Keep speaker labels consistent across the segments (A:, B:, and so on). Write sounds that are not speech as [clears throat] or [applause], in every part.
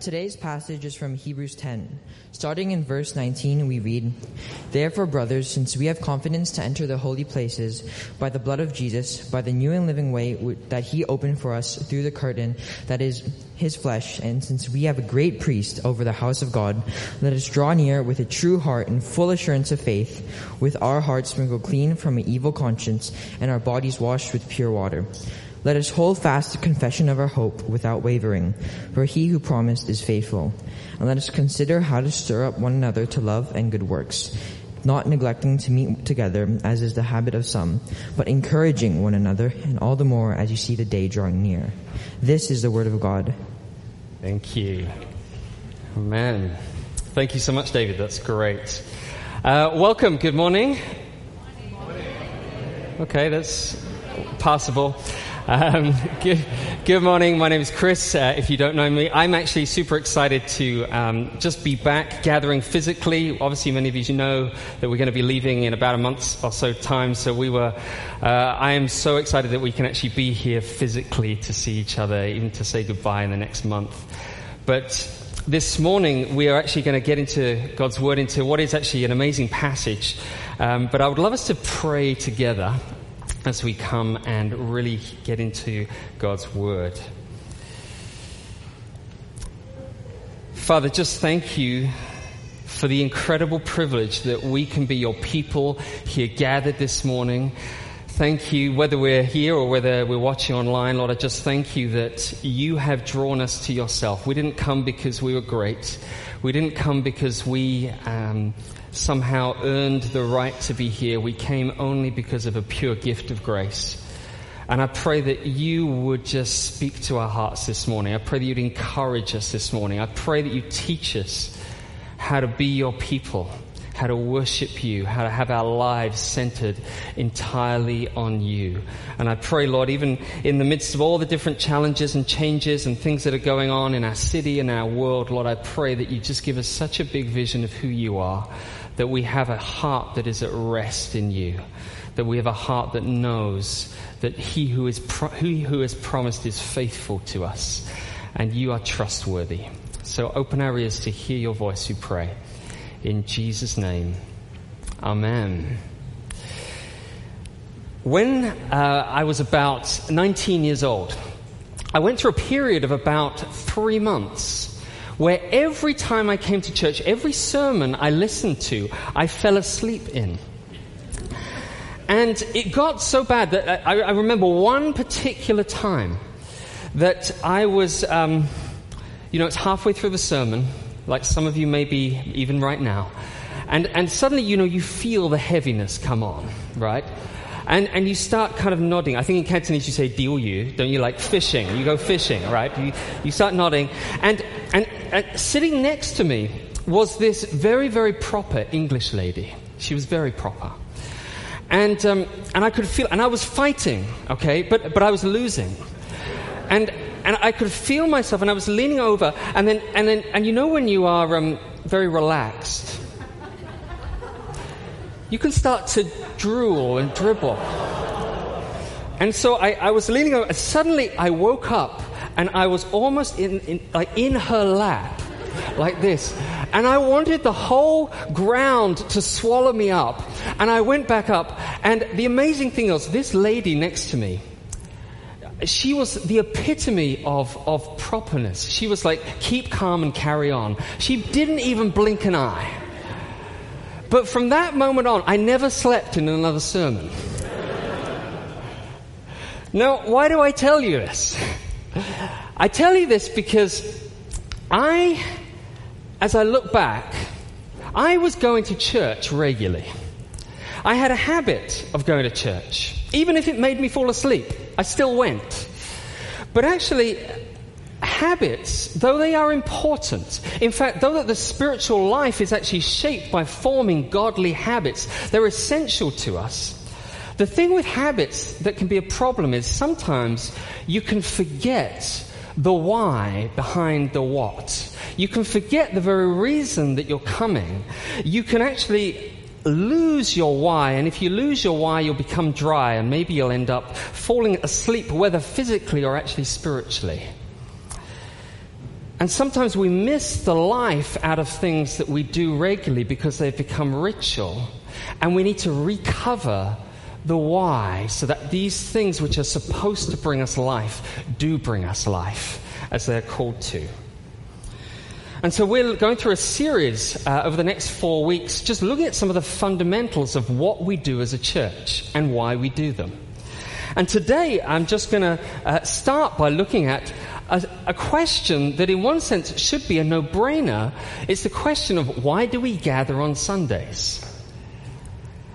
A: Today's passage is from Hebrews 10. Starting in verse 19, we read, Therefore, brothers, since we have confidence to enter the holy places by the blood of Jesus, by the new and living way that he opened for us through the curtain that is his flesh, and since we have a great priest over the house of God, let us draw near with a true heart and full assurance of faith, with our hearts sprinkled clean from an evil conscience and our bodies washed with pure water. Let us hold fast the confession of our hope without wavering, for he who promised is faithful. And let us consider how to stir up one another to love and good works, not neglecting to meet together as is the habit of some, but encouraging one another, and all the more as you see the day drawing near. This is the word of God.
B: Thank you. Amen. Thank you so much, David. That's great. Uh, welcome. Good morning. Okay, that's passable. Um, [laughs] good, good, morning. My name is Chris. Uh, if you don't know me, I'm actually super excited to um, just be back gathering physically. Obviously, many of you know that we're going to be leaving in about a month or so time. So we were. Uh, I am so excited that we can actually be here physically to see each other, even to say goodbye in the next month. But this morning we are actually going to get into God's Word, into what is actually an amazing passage. Um, but I would love us to pray together as we come and really get into God's Word. Father, just thank you for the incredible privilege that we can be your people here gathered this morning. Thank you, whether we're here or whether we're watching online, Lord, I just thank you that you have drawn us to yourself. We didn't come because we were great. We didn't come because we um, somehow earned the right to be here. We came only because of a pure gift of grace. And I pray that you would just speak to our hearts this morning. I pray that you'd encourage us this morning. I pray that you teach us how to be your people, how to worship you, how to have our lives centered entirely on you. And I pray, Lord, even in the midst of all the different challenges and changes and things that are going on in our city and our world, Lord, I pray that you just give us such a big vision of who you are that we have a heart that is at rest in you, that we have a heart that knows that he who, is pro- he who has promised is faithful to us, and you are trustworthy. So open our ears to hear your voice, we pray. In Jesus' name, Amen. When uh, I was about 19 years old, I went through a period of about three months where every time I came to church, every sermon I listened to, I fell asleep in. And it got so bad that I, I remember one particular time that I was, um, you know, it's halfway through the sermon, like some of you may be even right now. And, and suddenly, you know, you feel the heaviness come on, right? And, and you start kind of nodding. I think in Cantonese you say diu yu, don't you? Like fishing. You go fishing, right? You, you start nodding. And, and, and sitting next to me was this very, very proper English lady. She was very proper. And, um, and I could feel, and I was fighting, okay, but, but I was losing. And, and I could feel myself, and I was leaning over, and then, and then, and you know when you are um, very relaxed, you can start to drool and dribble. And so I, I was leaning over, and suddenly I woke up, and I was almost in, in, like in her lap, like this. And I wanted the whole ground to swallow me up. And I went back up, and the amazing thing was, this lady next to me, she was the epitome of, of properness. She was like, keep calm and carry on. She didn't even blink an eye. But from that moment on, I never slept in another sermon. now, why do I tell you this? I tell you this because I, as I look back, I was going to church regularly. I had a habit of going to church. Even if it made me fall asleep, I still went. But actually, habits, though they are important, in fact, though that the spiritual life is actually shaped by forming godly habits, they're essential to us. The thing with habits that can be a problem is sometimes you can forget the why behind the what. You can forget the very reason that you're coming. You can actually lose your why, and if you lose your why, you'll become dry, and maybe you'll end up falling asleep, whether physically or actually spiritually. And sometimes we miss the life out of things that we do regularly because they've become ritual. And we need to recover the why so that these things which are supposed to bring us life do bring us life as they're called to. And so we're going through a series uh, over the next four weeks, just looking at some of the fundamentals of what we do as a church and why we do them. And today I'm just going to uh, start by looking at a, a question that, in one sense, should be a no brainer. It's the question of why do we gather on Sundays?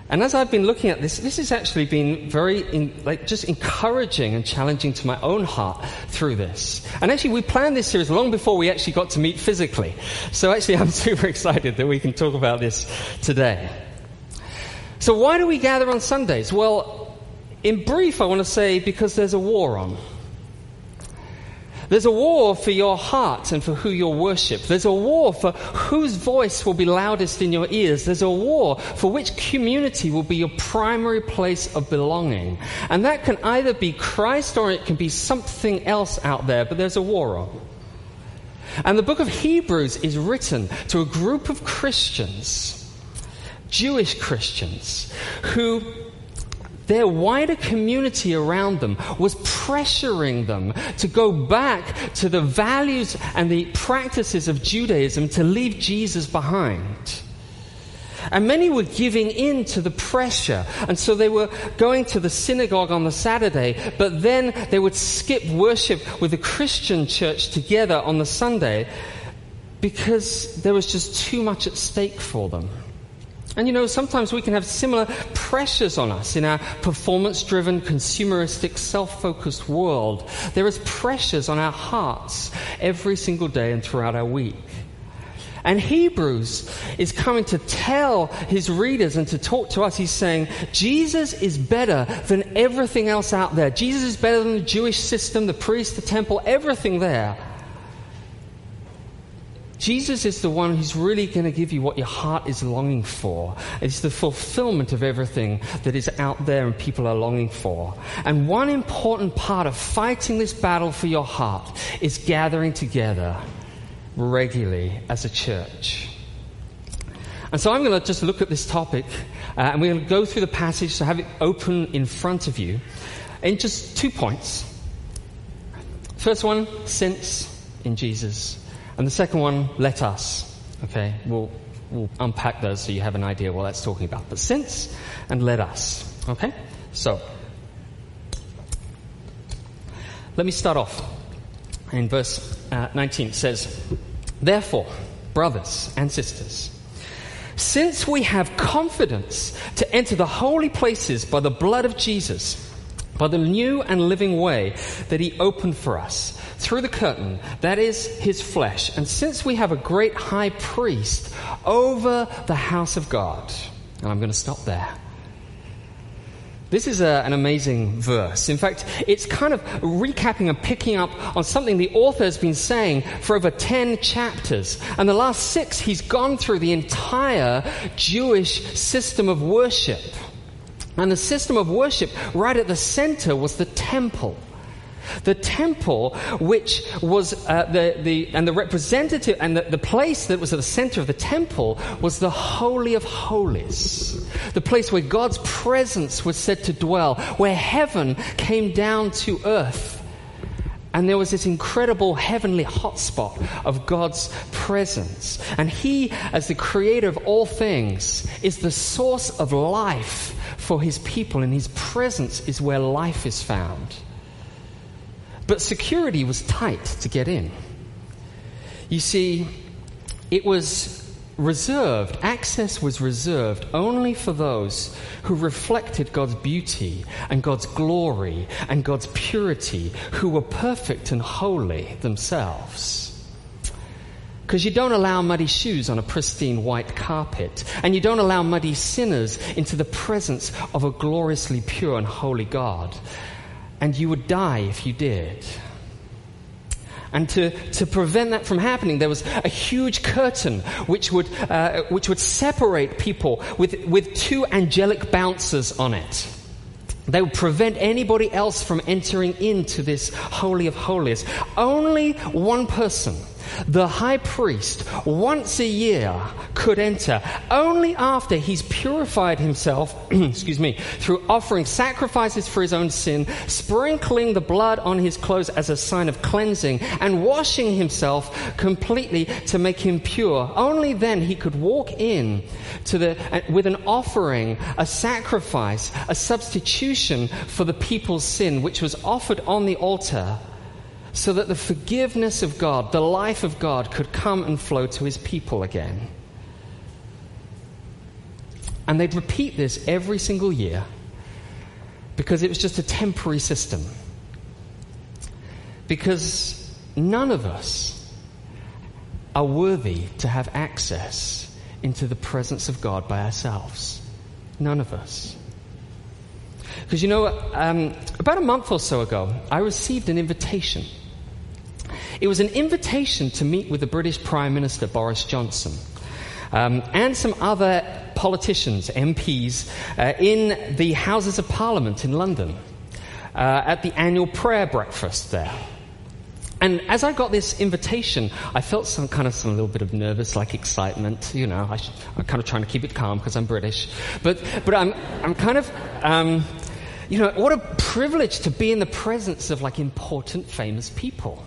B: And as I've been looking at this, this has actually been very, in, like, just encouraging and challenging to my own heart through this. And actually, we planned this series long before we actually got to meet physically. So actually, [laughs] I'm super excited that we can talk about this today. So why do we gather on Sundays? Well, in brief, I want to say because there's a war on. There's a war for your heart and for who you'll worship. There's a war for whose voice will be loudest in your ears. There's a war for which community will be your primary place of belonging. And that can either be Christ or it can be something else out there, but there's a war on. And the book of Hebrews is written to a group of Christians, Jewish Christians, who their wider community around them was pressuring them to go back to the values and the practices of Judaism to leave Jesus behind. And many were giving in to the pressure. And so they were going to the synagogue on the Saturday, but then they would skip worship with the Christian church together on the Sunday because there was just too much at stake for them. And you know, sometimes we can have similar pressures on us in our performance driven, consumeristic, self focused world. There is pressures on our hearts every single day and throughout our week. And Hebrews is coming to tell his readers and to talk to us. He's saying, Jesus is better than everything else out there. Jesus is better than the Jewish system, the priest, the temple, everything there. Jesus is the one who's really going to give you what your heart is longing for. It's the fulfillment of everything that is out there and people are longing for. And one important part of fighting this battle for your heart is gathering together regularly as a church. And so I'm going to just look at this topic uh, and we're going to go through the passage, so have it open in front of you, in just two points. First one, since in Jesus. And the second one, let us. Okay, we'll, we'll unpack those so you have an idea what that's talking about. But since and let us. Okay? So, let me start off in verse uh, 19. It says, Therefore, brothers and sisters, since we have confidence to enter the holy places by the blood of Jesus, by the new and living way that he opened for us, through the curtain, that is his flesh. And since we have a great high priest over the house of God, and I'm going to stop there. This is a, an amazing verse. In fact, it's kind of recapping and picking up on something the author has been saying for over 10 chapters. And the last six, he's gone through the entire Jewish system of worship. And the system of worship, right at the center, was the temple. The temple, which was uh, the, the, and the representative, and the, the place that was at the center of the temple was the Holy of Holies. The place where God's presence was said to dwell, where heaven came down to earth. And there was this incredible heavenly hotspot of God's presence. And He, as the creator of all things, is the source of life for His people, and His presence is where life is found. But security was tight to get in. You see, it was reserved, access was reserved only for those who reflected God's beauty and God's glory and God's purity, who were perfect and holy themselves. Because you don't allow muddy shoes on a pristine white carpet, and you don't allow muddy sinners into the presence of a gloriously pure and holy God and you would die if you did. And to, to prevent that from happening, there was a huge curtain which would, uh, which would separate people with, with two angelic bouncers on it. They would prevent anybody else from entering into this Holy of Holies. Only one person the high priest once a year could enter only after he's purified himself, [clears throat] excuse me, through offering sacrifices for his own sin, sprinkling the blood on his clothes as a sign of cleansing, and washing himself completely to make him pure. Only then he could walk in to the, uh, with an offering, a sacrifice, a substitution for the people's sin, which was offered on the altar so that the forgiveness of God, the life of God, could come and flow to his people again. And they'd repeat this every single year because it was just a temporary system. Because none of us are worthy to have access into the presence of God by ourselves. None of us. Because you know, um, about a month or so ago, I received an invitation it was an invitation to meet with the British Prime Minister Boris Johnson um, and some other politicians, MPs, uh, in the Houses of Parliament in London uh, at the annual prayer breakfast there. And as I got this invitation, I felt some kind of some little bit of nervous, like excitement. You know, I am kind of trying to keep it calm because I'm British, but but I'm I'm kind of. Um, you know, what a privilege to be in the presence of like important, famous people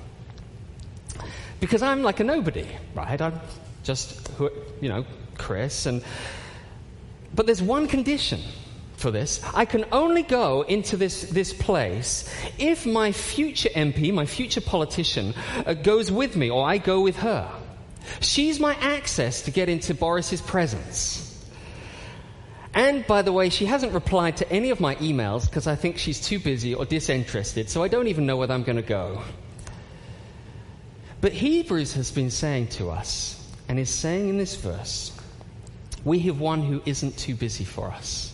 B: because I'm like a nobody, right? I'm just, you know, Chris. And, but there's one condition for this. I can only go into this, this place if my future MP, my future politician, uh, goes with me or I go with her. She's my access to get into Boris's presence. And by the way, she hasn't replied to any of my emails because I think she's too busy or disinterested, so I don't even know whether I'm going to go. But Hebrews has been saying to us, and is saying in this verse, we have one who isn't too busy for us.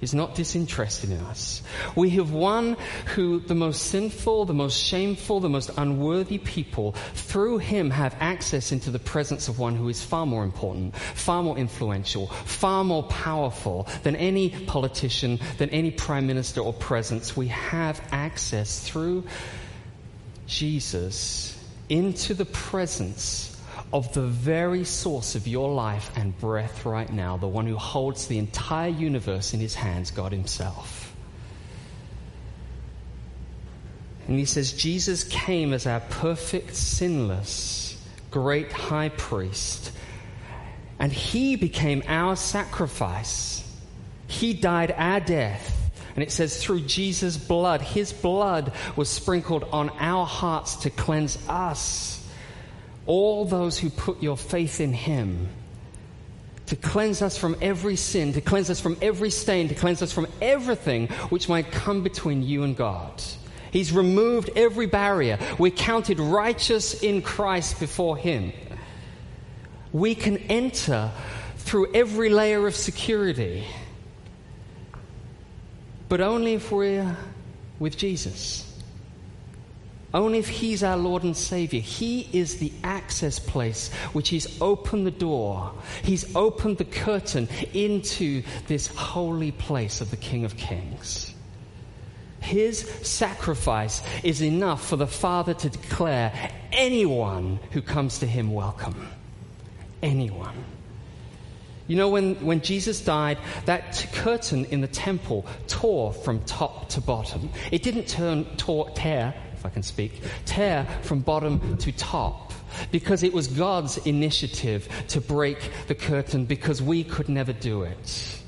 B: He's not disinterested in us. We have one who the most sinful, the most shameful, the most unworthy people, through him have access into the presence of one who is far more important, far more influential, far more powerful than any politician, than any prime minister or presence. We have access through Jesus into the presence of the very source of your life and breath right now, the one who holds the entire universe in his hands, God Himself. And he says, Jesus came as our perfect, sinless, great high priest, and he became our sacrifice. He died our death and it says, through Jesus' blood, his blood was sprinkled on our hearts to cleanse us. All those who put your faith in him, to cleanse us from every sin, to cleanse us from every stain, to cleanse us from everything which might come between you and God. He's removed every barrier. We're counted righteous in Christ before him. We can enter through every layer of security but only if we're with Jesus. Only if He's our Lord and Savior. He is the access place which He's opened the door. He's opened the curtain into this holy place of the King of Kings. His sacrifice is enough for the Father to declare anyone who comes to Him welcome. Anyone. You know, when, when Jesus died, that curtain in the temple tore from top to bottom. It didn't turn, tore, tear, if I can speak, tear from bottom to top. Because it was God's initiative to break the curtain because we could never do it.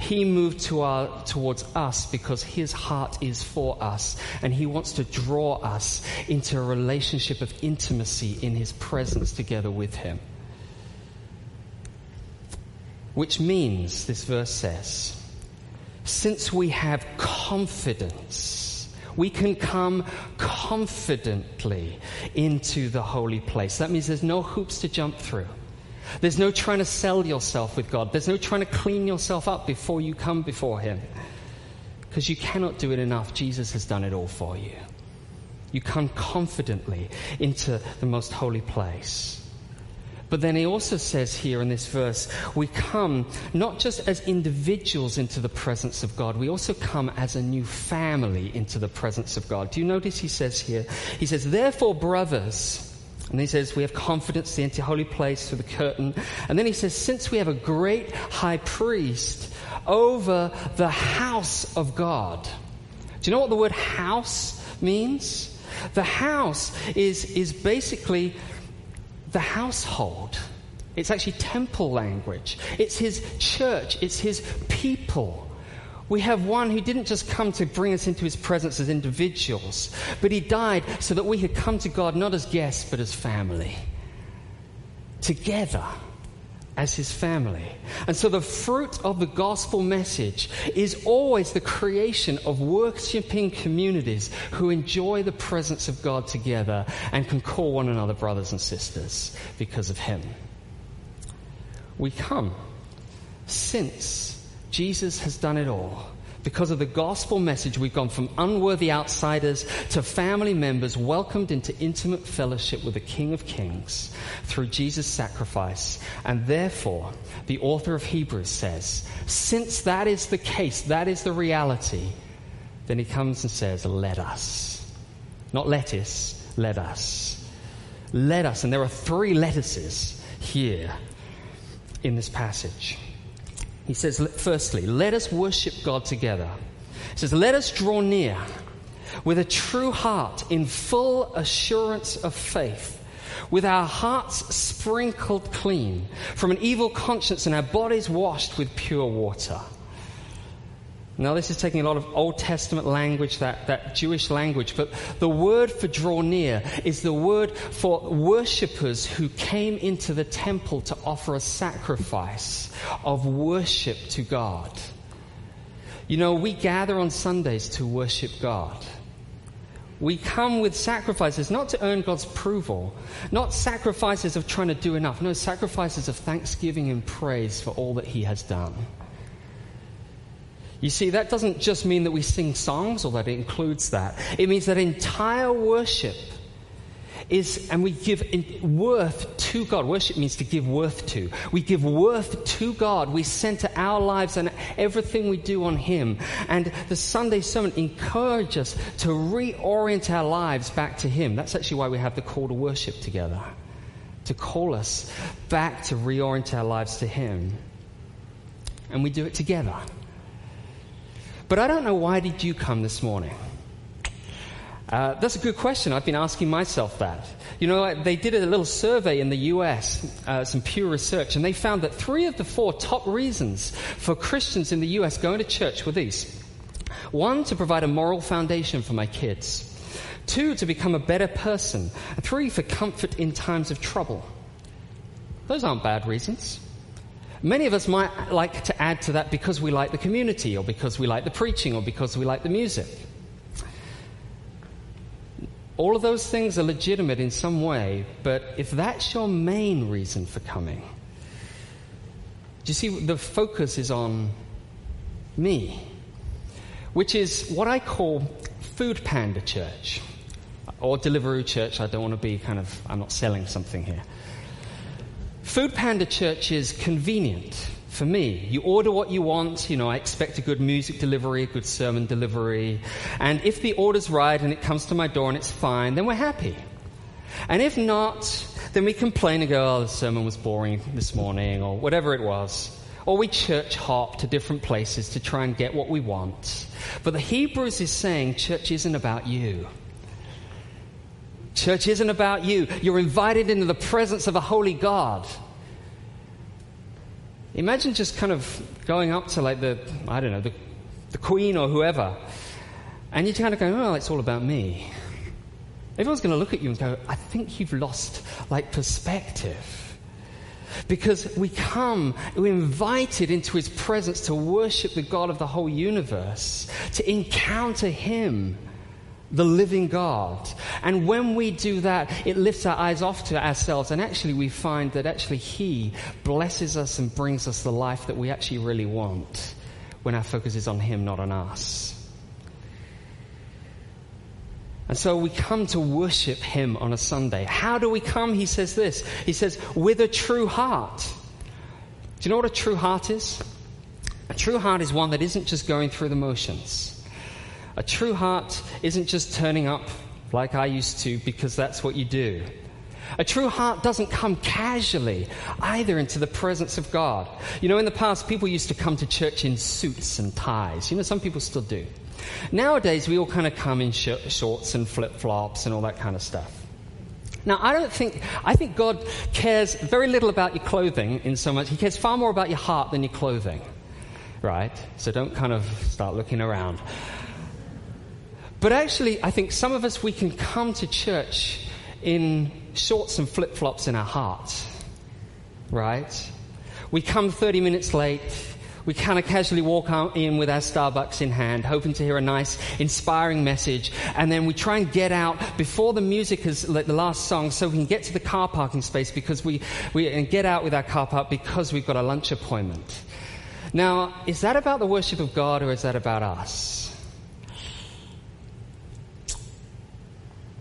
B: He moved to our, towards us because his heart is for us and he wants to draw us into a relationship of intimacy in his presence together with him. Which means, this verse says, since we have confidence, we can come confidently into the holy place. That means there's no hoops to jump through. There's no trying to sell yourself with God. There's no trying to clean yourself up before you come before Him. Because you cannot do it enough. Jesus has done it all for you. You come confidently into the most holy place. But then he also says here in this verse, we come not just as individuals into the presence of God, we also come as a new family into the presence of God. Do you notice he says here? He says, Therefore, brothers, And he says, We have confidence to enter holy place through the curtain. And then he says, Since we have a great high priest over the house of God. Do you know what the word house means? The house is, is basically the household. It's actually temple language. It's his church. It's his people. We have one who didn't just come to bring us into his presence as individuals, but he died so that we could come to God not as guests, but as family. Together as his family. And so the fruit of the gospel message is always the creation of worshiping communities who enjoy the presence of God together and can call one another brothers and sisters because of him. We come since Jesus has done it all. Because of the gospel message, we've gone from unworthy outsiders to family members welcomed into intimate fellowship with the King of Kings through Jesus' sacrifice. And therefore, the author of Hebrews says, since that is the case, that is the reality, then he comes and says, let us. Not lettuce, let us. Let us. And there are three lettuces here in this passage. He says, firstly, let us worship God together. He says, let us draw near with a true heart in full assurance of faith, with our hearts sprinkled clean from an evil conscience and our bodies washed with pure water. Now, this is taking a lot of Old Testament language, that, that Jewish language, but the word for draw near is the word for worshippers who came into the temple to offer a sacrifice of worship to God. You know, we gather on Sundays to worship God. We come with sacrifices not to earn God's approval, not sacrifices of trying to do enough, no, sacrifices of thanksgiving and praise for all that He has done. You see, that doesn't just mean that we sing songs, although it includes that. It means that entire worship is, and we give worth to God. Worship means to give worth to. We give worth to God. We center our lives and everything we do on Him. And the Sunday sermon encourages us to reorient our lives back to Him. That's actually why we have the call to worship together. To call us back to reorient our lives to Him. And we do it together. But I don't know why did you come this morning? Uh, that's a good question. I've been asking myself that. You know, they did a little survey in the US, uh, some Pew Research, and they found that three of the four top reasons for Christians in the US going to church were these one, to provide a moral foundation for my kids, two, to become a better person, and three, for comfort in times of trouble. Those aren't bad reasons. Many of us might like to add to that because we like the community, or because we like the preaching, or because we like the music. All of those things are legitimate in some way, but if that's your main reason for coming, do you see the focus is on me, which is what I call food panda church or Deliveroo church. I don't want to be kind of, I'm not selling something here. Food Panda Church is convenient for me. You order what you want. You know, I expect a good music delivery, a good sermon delivery. And if the order's right and it comes to my door and it's fine, then we're happy. And if not, then we complain and go, oh, the sermon was boring this morning or whatever it was. Or we church hop to different places to try and get what we want. But the Hebrews is saying church isn't about you. Church isn't about you. You're invited into the presence of a holy God. Imagine just kind of going up to like the, I don't know, the, the queen or whoever, and you're kind of go, oh, it's all about me. Everyone's going to look at you and go, I think you've lost like perspective. Because we come, we're invited into his presence to worship the God of the whole universe, to encounter him the living God. And when we do that, it lifts our eyes off to ourselves, and actually, we find that actually He blesses us and brings us the life that we actually really want when our focus is on Him, not on us. And so we come to worship Him on a Sunday. How do we come? He says this He says, with a true heart. Do you know what a true heart is? A true heart is one that isn't just going through the motions. A true heart isn't just turning up like I used to because that's what you do. A true heart doesn't come casually either into the presence of God. You know, in the past, people used to come to church in suits and ties. You know, some people still do. Nowadays, we all kind of come in sh- shorts and flip flops and all that kind of stuff. Now, I don't think, I think God cares very little about your clothing in so much. He cares far more about your heart than your clothing, right? So don't kind of start looking around. But actually, I think some of us, we can come to church in shorts and flip flops in our hearts, right? We come 30 minutes late. We kind of casually walk in with our Starbucks in hand, hoping to hear a nice, inspiring message. And then we try and get out before the music is like the last song so we can get to the car parking space because we, we and get out with our car park because we've got a lunch appointment. Now, is that about the worship of God or is that about us?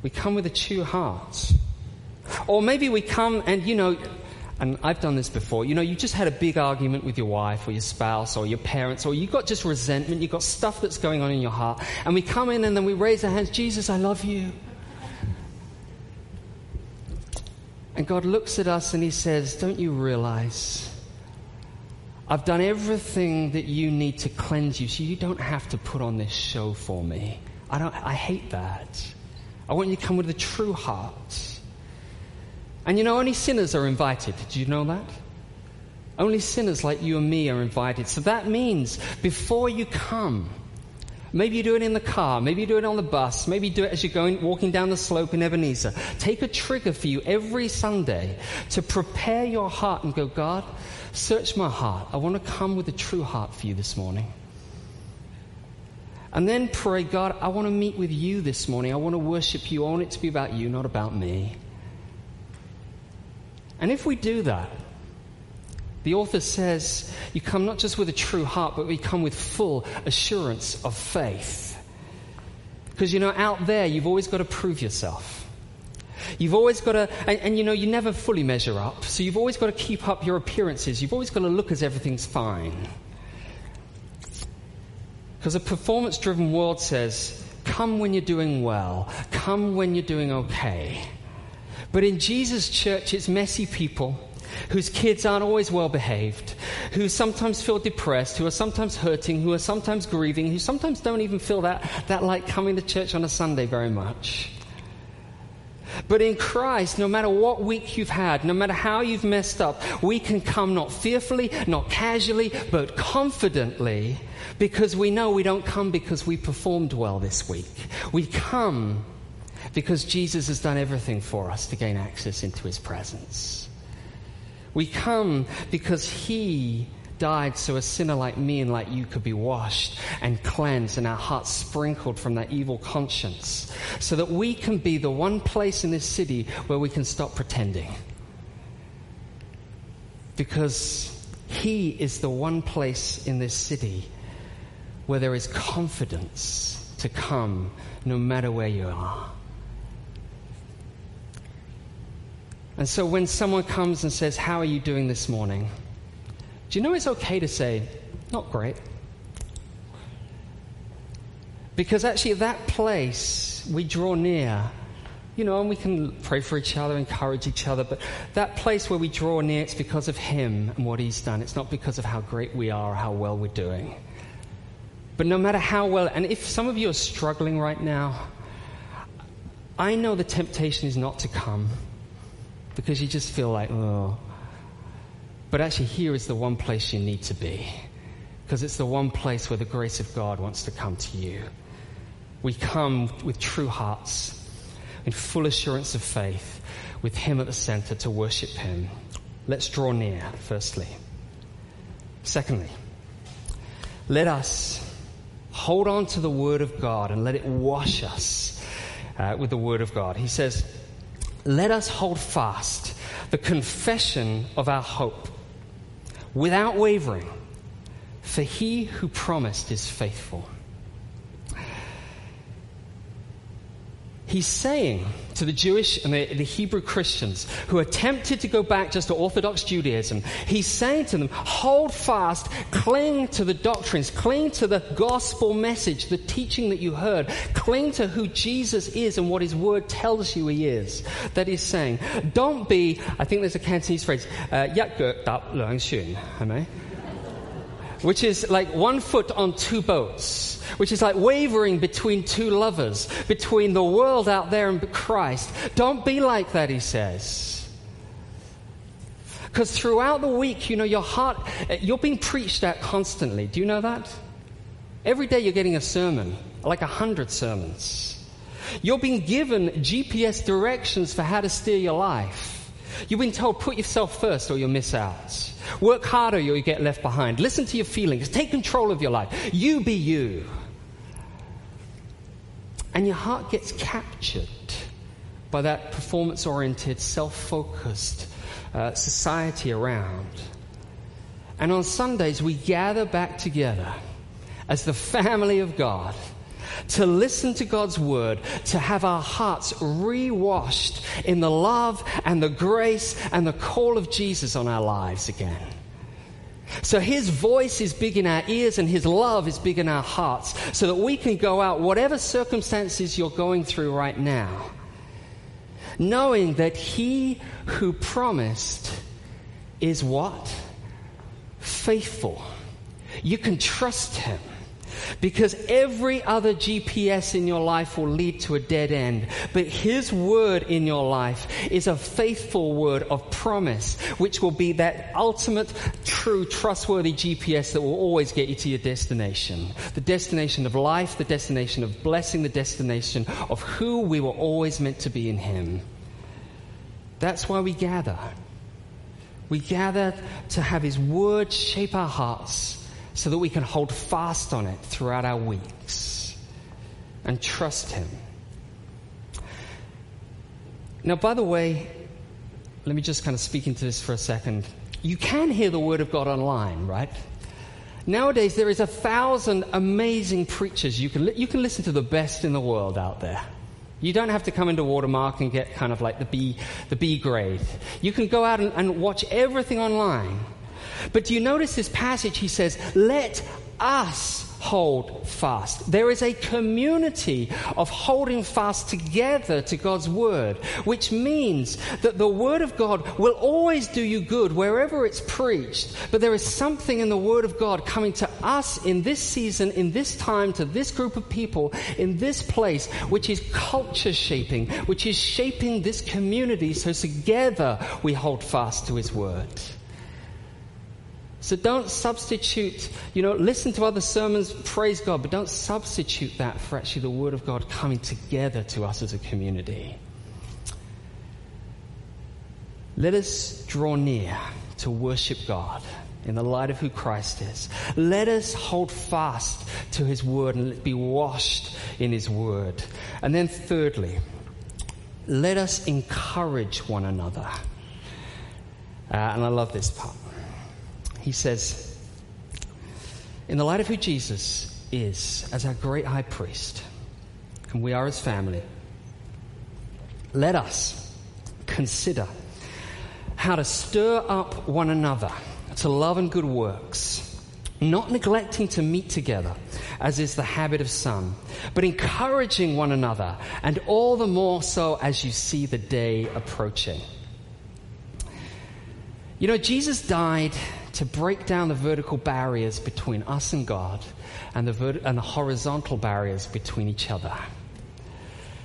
B: We come with a true heart. Or maybe we come and, you know, and I've done this before, you know, you just had a big argument with your wife or your spouse or your parents, or you got just resentment, you got stuff that's going on in your heart, and we come in and then we raise our hands, Jesus, I love you. And God looks at us and He says, Don't you realize I've done everything that you need to cleanse you, so you don't have to put on this show for me. I, don't, I hate that. I want you to come with a true heart. And you know, only sinners are invited. Did you know that? Only sinners like you and me are invited. So that means before you come, maybe you do it in the car, maybe you do it on the bus, maybe you do it as you're going, walking down the slope in Ebenezer. Take a trigger for you every Sunday to prepare your heart and go, God, search my heart. I want to come with a true heart for you this morning. And then pray, God, I want to meet with you this morning. I want to worship you. I want it to be about you, not about me. And if we do that, the author says you come not just with a true heart, but we come with full assurance of faith. Because you know, out there, you've always got to prove yourself. You've always got to, and, and, you know, you never fully measure up, so you've always got to keep up your appearances. You've always got to look as everything's fine. Because a performance driven world says, come when you're doing well, come when you're doing okay. But in Jesus' church, it's messy people whose kids aren't always well behaved, who sometimes feel depressed, who are sometimes hurting, who are sometimes grieving, who sometimes don't even feel that, that like coming to church on a Sunday very much. But in Christ, no matter what week you've had, no matter how you've messed up, we can come not fearfully, not casually, but confidently because we know we don't come because we performed well this week. We come because Jesus has done everything for us to gain access into his presence. We come because he died so a sinner like me and like you could be washed and cleansed and our hearts sprinkled from that evil conscience so that we can be the one place in this city where we can stop pretending. Because he is the one place in this city where there is confidence to come no matter where you are. And so when someone comes and says, How are you doing this morning? Do you know it's okay to say, Not great? Because actually, at that place, we draw near. You know, and we can pray for each other, encourage each other, but that place where we draw near, it's because of Him and what He's done. It's not because of how great we are or how well we're doing. But no matter how well, and if some of you are struggling right now, I know the temptation is not to come because you just feel like, oh. But actually, here is the one place you need to be because it's the one place where the grace of God wants to come to you. We come with true hearts, in full assurance of faith, with Him at the center to worship Him. Let's draw near, firstly. Secondly, let us hold on to the Word of God and let it wash us uh, with the Word of God. He says, let us hold fast the confession of our hope without wavering, for he who promised is faithful. he's saying to the Jewish and the, the, Hebrew Christians who are tempted to go back just to Orthodox Judaism, he's saying to them, hold fast, cling to the doctrines, cling to the gospel message, the teaching that you heard, cling to who Jesus is and what his word tells you he is. That he's saying, don't be, I think there's a Cantonese phrase, uh, which is like one foot on two boats, which is like wavering between two lovers, between the world out there and Christ. Don't be like that, he says. Because throughout the week, you know, your heart, you're being preached at constantly. Do you know that? Every day you're getting a sermon, like a hundred sermons. You're being given GPS directions for how to steer your life. You've been told, put yourself first or you'll miss out. Work harder or you'll get left behind. Listen to your feelings. Take control of your life. You be you. And your heart gets captured by that performance oriented, self focused uh, society around. And on Sundays, we gather back together as the family of God to listen to God's word, to have our hearts rewashed in the love and the grace and the call of Jesus on our lives again. So his voice is big in our ears and his love is big in our hearts so that we can go out, whatever circumstances you're going through right now, knowing that he who promised is what? Faithful. You can trust him. Because every other GPS in your life will lead to a dead end. But His word in your life is a faithful word of promise, which will be that ultimate, true, trustworthy GPS that will always get you to your destination. The destination of life, the destination of blessing, the destination of who we were always meant to be in Him. That's why we gather. We gather to have His word shape our hearts so that we can hold fast on it throughout our weeks and trust Him. Now, by the way, let me just kind of speak into this for a second. You can hear the Word of God online, right? Nowadays, there is a thousand amazing preachers. You can, li- you can listen to the best in the world out there. You don't have to come into Watermark and get kind of like the B, the B grade. You can go out and, and watch everything online. But do you notice this passage? He says, Let us hold fast. There is a community of holding fast together to God's Word, which means that the Word of God will always do you good wherever it's preached. But there is something in the Word of God coming to us in this season, in this time, to this group of people, in this place, which is culture shaping, which is shaping this community so together we hold fast to His Word. So don't substitute, you know, listen to other sermons, praise God, but don't substitute that for actually the Word of God coming together to us as a community. Let us draw near to worship God in the light of who Christ is. Let us hold fast to His Word and be washed in His Word. And then, thirdly, let us encourage one another. Uh, and I love this part he says, In the light of who Jesus is as our great high priest, and we are his family, let us consider how to stir up one another to love and good works, not neglecting to meet together, as is the habit of some, but encouraging one another, and all the more so as you see the day approaching. You know, Jesus died to break down the vertical barriers between us and God and the, and the horizontal barriers between each other.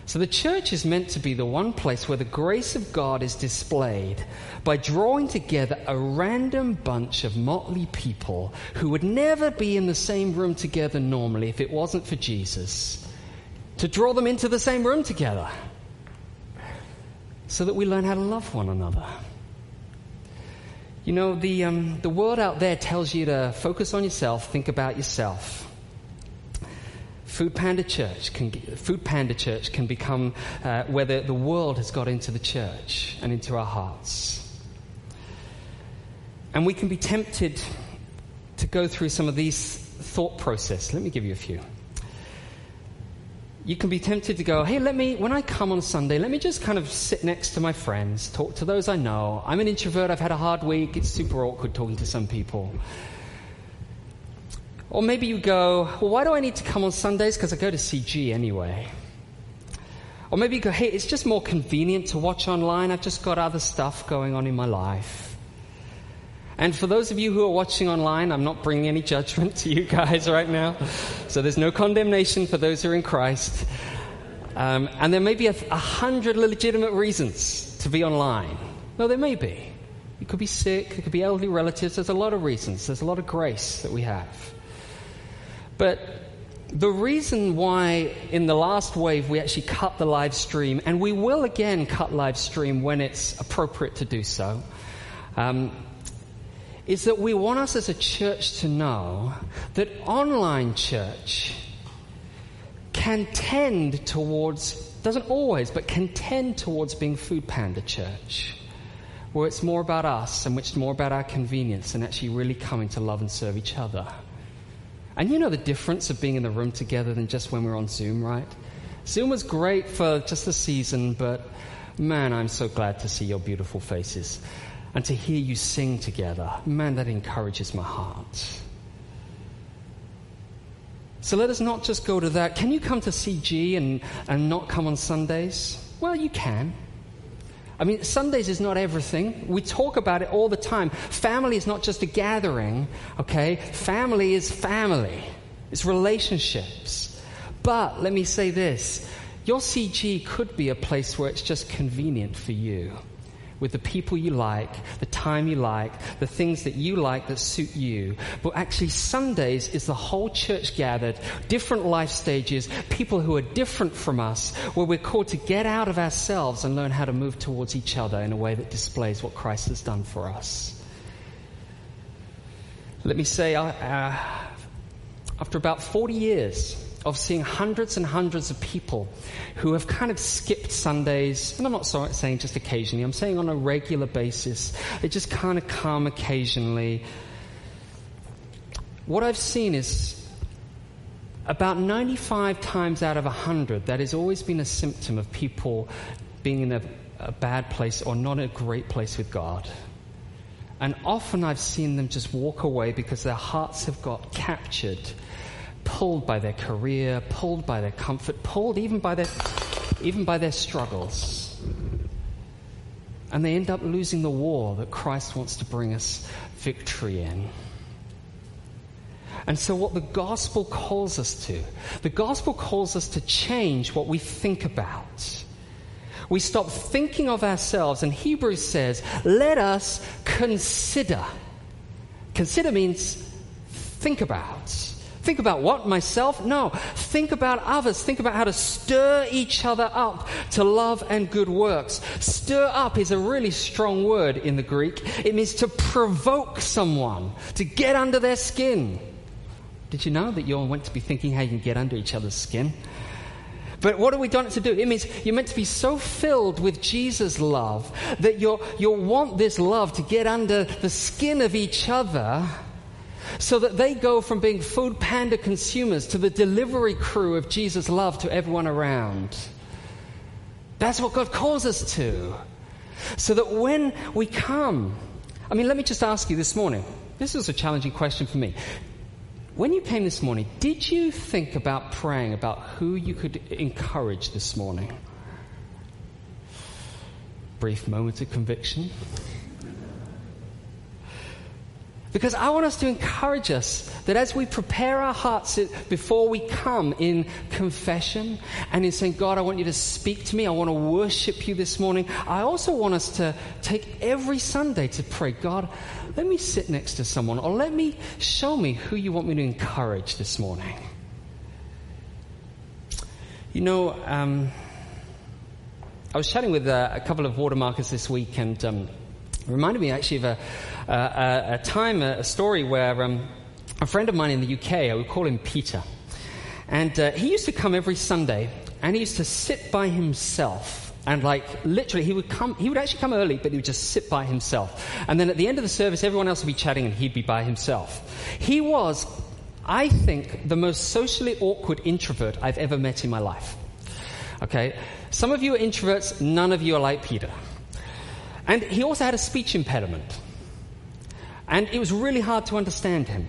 B: So the church is meant to be the one place where the grace of God is displayed by drawing together a random bunch of motley people who would never be in the same room together normally if it wasn't for Jesus. To draw them into the same room together so that we learn how to love one another. You know, the, um, the world out there tells you to focus on yourself, think about yourself. Food Panda Church can, Food Panda Church can become uh, where the, the world has got into the church and into our hearts. And we can be tempted to go through some of these thought process. Let me give you a few. You can be tempted to go, hey, let me, when I come on Sunday, let me just kind of sit next to my friends, talk to those I know. I'm an introvert, I've had a hard week, it's super awkward talking to some people. Or maybe you go, well, why do I need to come on Sundays? Because I go to CG anyway. Or maybe you go, hey, it's just more convenient to watch online. I've just got other stuff going on in my life. And for those of you who are watching online, I'm not bringing any judgment to you guys right now. So there's no condemnation for those who are in Christ. Um, and there may be a, a hundred legitimate reasons to be online. No, there may be. You could be sick, it could be elderly relatives. There's a lot of reasons. There's a lot of grace that we have. But the reason why in the last wave we actually cut the live stream, and we will again cut live stream when it's appropriate to do so, um, is that we want us as a church to know that online church can tend towards, doesn't always, but can tend towards being Foodpanda church. Where it's more about us and which more about our convenience and actually really coming to love and serve each other. And you know the difference of being in the room together than just when we're on Zoom, right? Zoom was great for just the season, but man, I'm so glad to see your beautiful faces and to hear you sing together. Man, that encourages my heart. So let us not just go to that. Can you come to CG and, and not come on Sundays? Well, you can. I mean, Sundays is not everything. We talk about it all the time. Family is not just a gathering, okay? Family is family, it's relationships. But let me say this your CG could be a place where it's just convenient for you with the people you like, the time you like, the things that you like that suit you. But actually, Sundays is the whole church gathered, different life stages, people who are different from us, where we're called to get out of ourselves and learn how to move towards each other in a way that displays what Christ has done for us. Let me say, uh, after about 40 years, of seeing hundreds and hundreds of people who have kind of skipped Sundays, and I'm not saying just occasionally, I'm saying on a regular basis. They just kind of come occasionally. What I've seen is about 95 times out of 100, that has always been a symptom of people being in a, a bad place or not a great place with God. And often I've seen them just walk away because their hearts have got captured pulled by their career, pulled by their comfort, pulled even by their, even by their struggles. And they end up losing the war that Christ wants to bring us victory in. And so, what the gospel calls us to, the gospel calls us to change what we think about. We stop thinking of ourselves, and Hebrews says, let us consider. Consider means think about. Think about what? Myself? No. Think about others. Think about how to stir each other up to love and good works. Stir up is a really strong word in the Greek. It means to provoke someone, to get under their skin. Did you know that you're meant to be thinking how you can get under each other's skin? But what are we done to do? It means you're meant to be so filled with Jesus' love that you'll, you'll want this love to get under the skin of each other so that they go from being Foodpanda consumers to the delivery crew of Jesus' love to everyone around. That's what God calls us to. So that when we come, I mean, let me just ask you this morning. This is a challenging question for me. When you came this morning, did you think about praying about who you could encourage this morning? Brief moment of conviction. Because I want us to encourage us that as we prepare our hearts before we come in confession and in saying, God, I want you to speak to me, I want to worship you this morning, I also want us to take every Sunday to pray, God, let me sit next to someone or let me show me who you want me to encourage this morning. You know, um, I was chatting with uh, a couple of watermarkers this week and um, reminded me actually of a a, a, time, a, story where um, a friend of mine in the UK, I would call him Peter, and uh, he used to come every Sunday and he used to sit by himself. And like literally, he would come. He would actually come early, but he would just sit by himself. And then at the end of the service, everyone else would be chatting, and he'd be by himself. He was, I think, the most socially awkward introvert I've ever met in my life. Okay? Some of you are introverts, none of you are like Peter. And he also had a speech impediment. And it was really hard to understand him.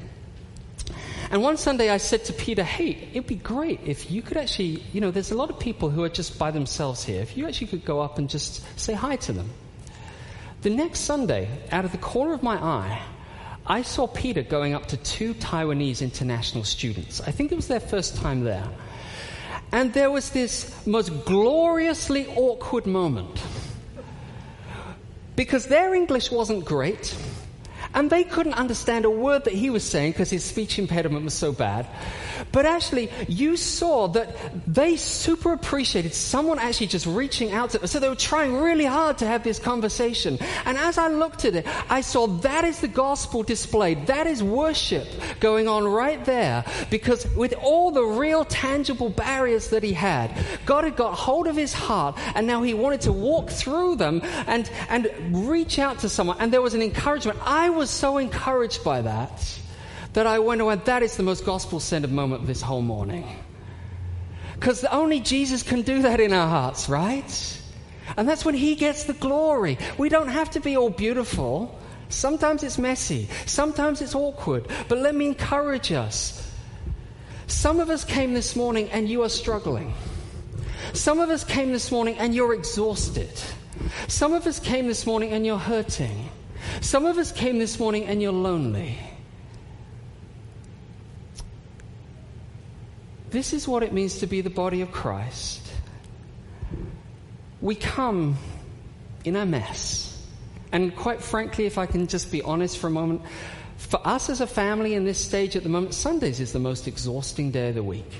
B: And one Sunday I said to Peter, hey, it'd be great if you could actually, you know, there's a lot of people who are just by themselves here. If you actually could go up and just say hi to them. The next Sunday, out of the corner of my eye, I saw Peter going up to two Taiwanese international students. I think it was their first time there. And there was this most gloriously awkward moment. Because their English wasn't great. And they couldn't understand a word that he was saying because his speech impediment was so bad. But actually, you saw that they super appreciated someone actually just reaching out to them. So they were trying really hard to have this conversation. And as I looked at it, I saw that is the gospel displayed. That is worship going on right there. Because with all the real tangible barriers that he had, God had got hold of his heart and now he wanted to walk through them and, and reach out to someone. And there was an encouragement. I was so encouraged by that that I went away. That is the most gospel centered moment of this whole morning. Because only Jesus can do that in our hearts, right? And that's when He gets the glory. We don't have to be all beautiful. Sometimes it's messy, sometimes it's awkward. But let me encourage us. Some of us came this morning and you are struggling. Some of us came this morning and you're exhausted. Some of us came this morning and you're hurting. Some of us came this morning and you're lonely. This is what it means to be the body of Christ. We come in a mess. And quite frankly, if I can just be honest for a moment, for us as a family in this stage at the moment, Sundays is the most exhausting day of the week.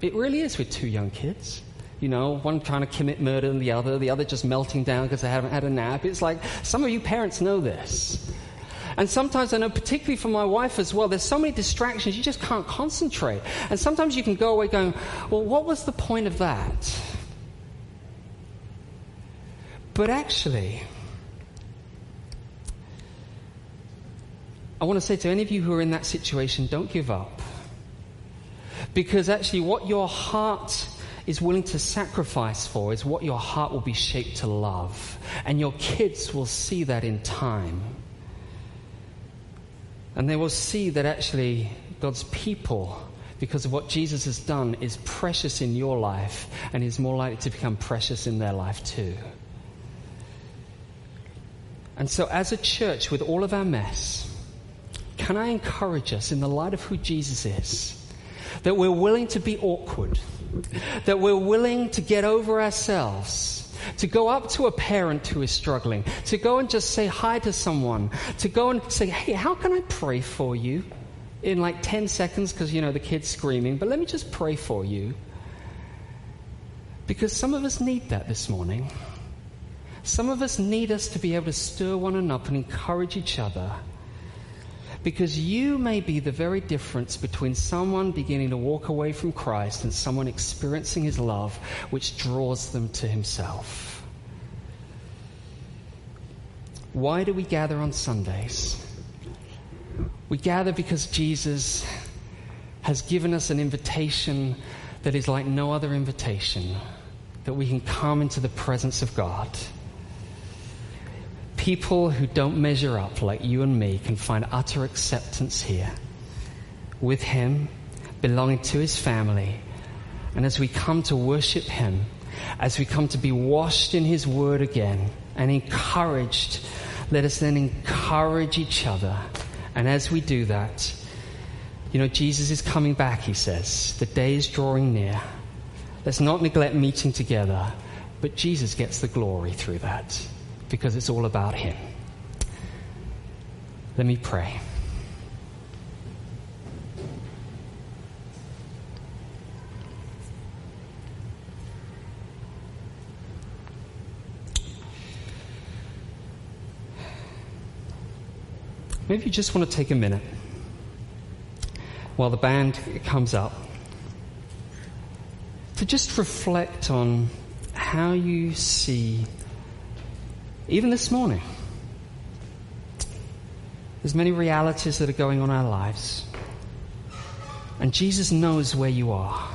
B: It really is with two young kids. You know, one trying to commit murder and the other, the other just melting down because they haven't had a nap. It's like some of you parents know this. And sometimes I know, particularly for my wife as well, there's so many distractions, you just can't concentrate. And sometimes you can go away going, well, what was the point of that? But actually, I want to say to any of you who are in that situation, don't give up. Because actually, what your heart is willing to sacrifice for is what your heart will be shaped to love. And your kids will see that in time. And they will see that actually God's people, because of what Jesus has done, is precious in your life and is more likely to become precious in their life too. And so, as a church, with all of our mess, can I encourage us in the light of who Jesus is that we're willing to be awkward, that we're willing to get over ourselves? To go up to a parent who is struggling, to go and just say hi to someone, to go and say, hey, how can I pray for you? In like 10 seconds, because, you know, the kid's screaming, but let me just pray for you. Because some of us need that this morning. Some of us need us to be able to stir one another and encourage each other. Because you may be the very difference between someone beginning to walk away from Christ and someone experiencing his love, which draws them to himself. Why do we gather on Sundays? We gather because Jesus has given us an invitation that is like no other invitation, that we can come into the presence of God people who don't measure up like you and me can find utter acceptance here with Him, belonging to His family. And as we come to worship Him, as we come to be washed in His Word again and encouraged, let us then encourage each other. And as we do that, you know, Jesus is coming back, he says. The day is drawing near. Let's not neglect meeting together, but Jesus gets the glory through that because it's all about Him. Let me pray. Maybe you just want to take a minute while the band comes up to just reflect on how you see even this morning, there's many realities that are going on in our lives. And Jesus knows where you are.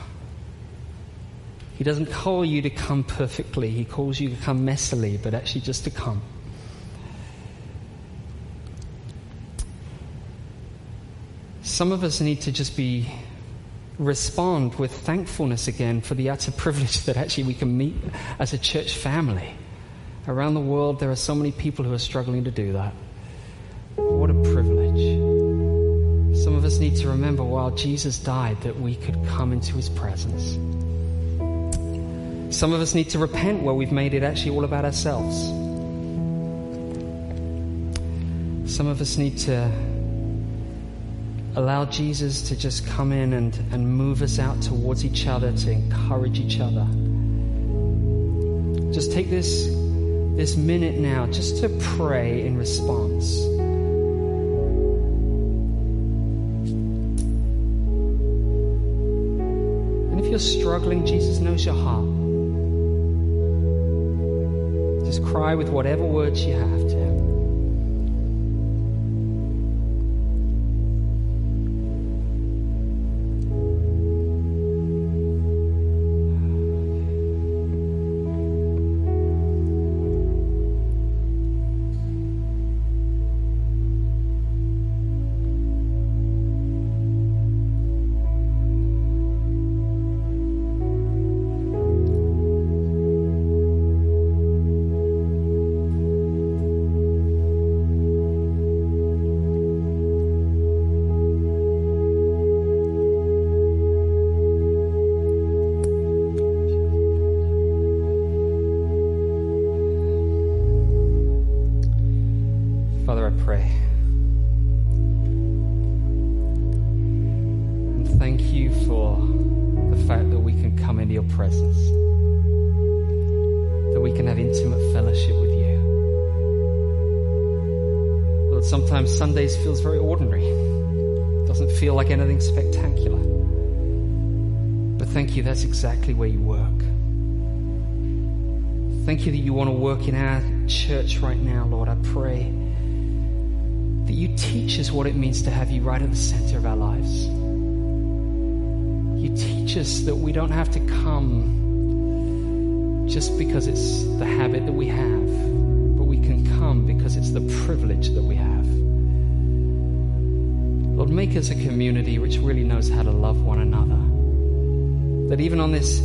B: He doesn't call you to come perfectly, He calls you to come messily, but actually just to come. Some of us need to just be respond with thankfulness again for the utter privilege [laughs] that actually we can meet as a church family. Around the world, there are so many people who are struggling to do that. What a privilege. Some of us need to remember while Jesus died that we could come into his presence. Some of us need to repent where we've made it actually all about ourselves. Some of us need to allow Jesus to just come in and, and move us out towards each other, to encourage each other. Just take this, this minute now just to pray in response. And if you're struggling, Jesus knows your heart. Just cry with whatever words you have to Him. Lord, sometimes Sundays feels very ordinary. Doesn't feel like anything spectacular. But thank you, that's exactly where you work. Thank you that you want to work in our church right now, Lord. I pray that you teach us what it means to have you right at the center of our lives. You teach us that we don't have to come just because it's the habit that we have, it's the privilege that we have. Lord, make us a community which really knows how to love one another. That even on this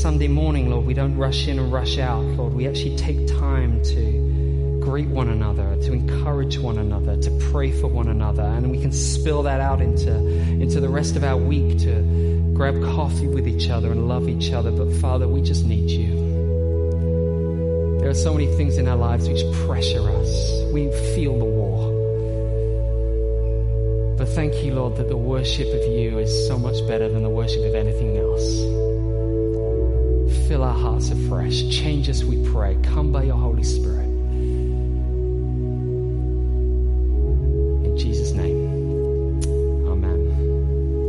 B: Sunday morning, Lord, we don't rush in and rush out, Lord. We actually take time to greet one another, to encourage one another, to pray for one another, and we can spill that out into, into the rest of our week to grab coffee with each other and love each other. But Father, we just need you. There are so many things in our lives which pressure us. We feel the war. But thank you, Lord, that the worship of you is so much better than the worship of anything else. Fill our hearts afresh. Change us, we pray. Come by your Holy Spirit.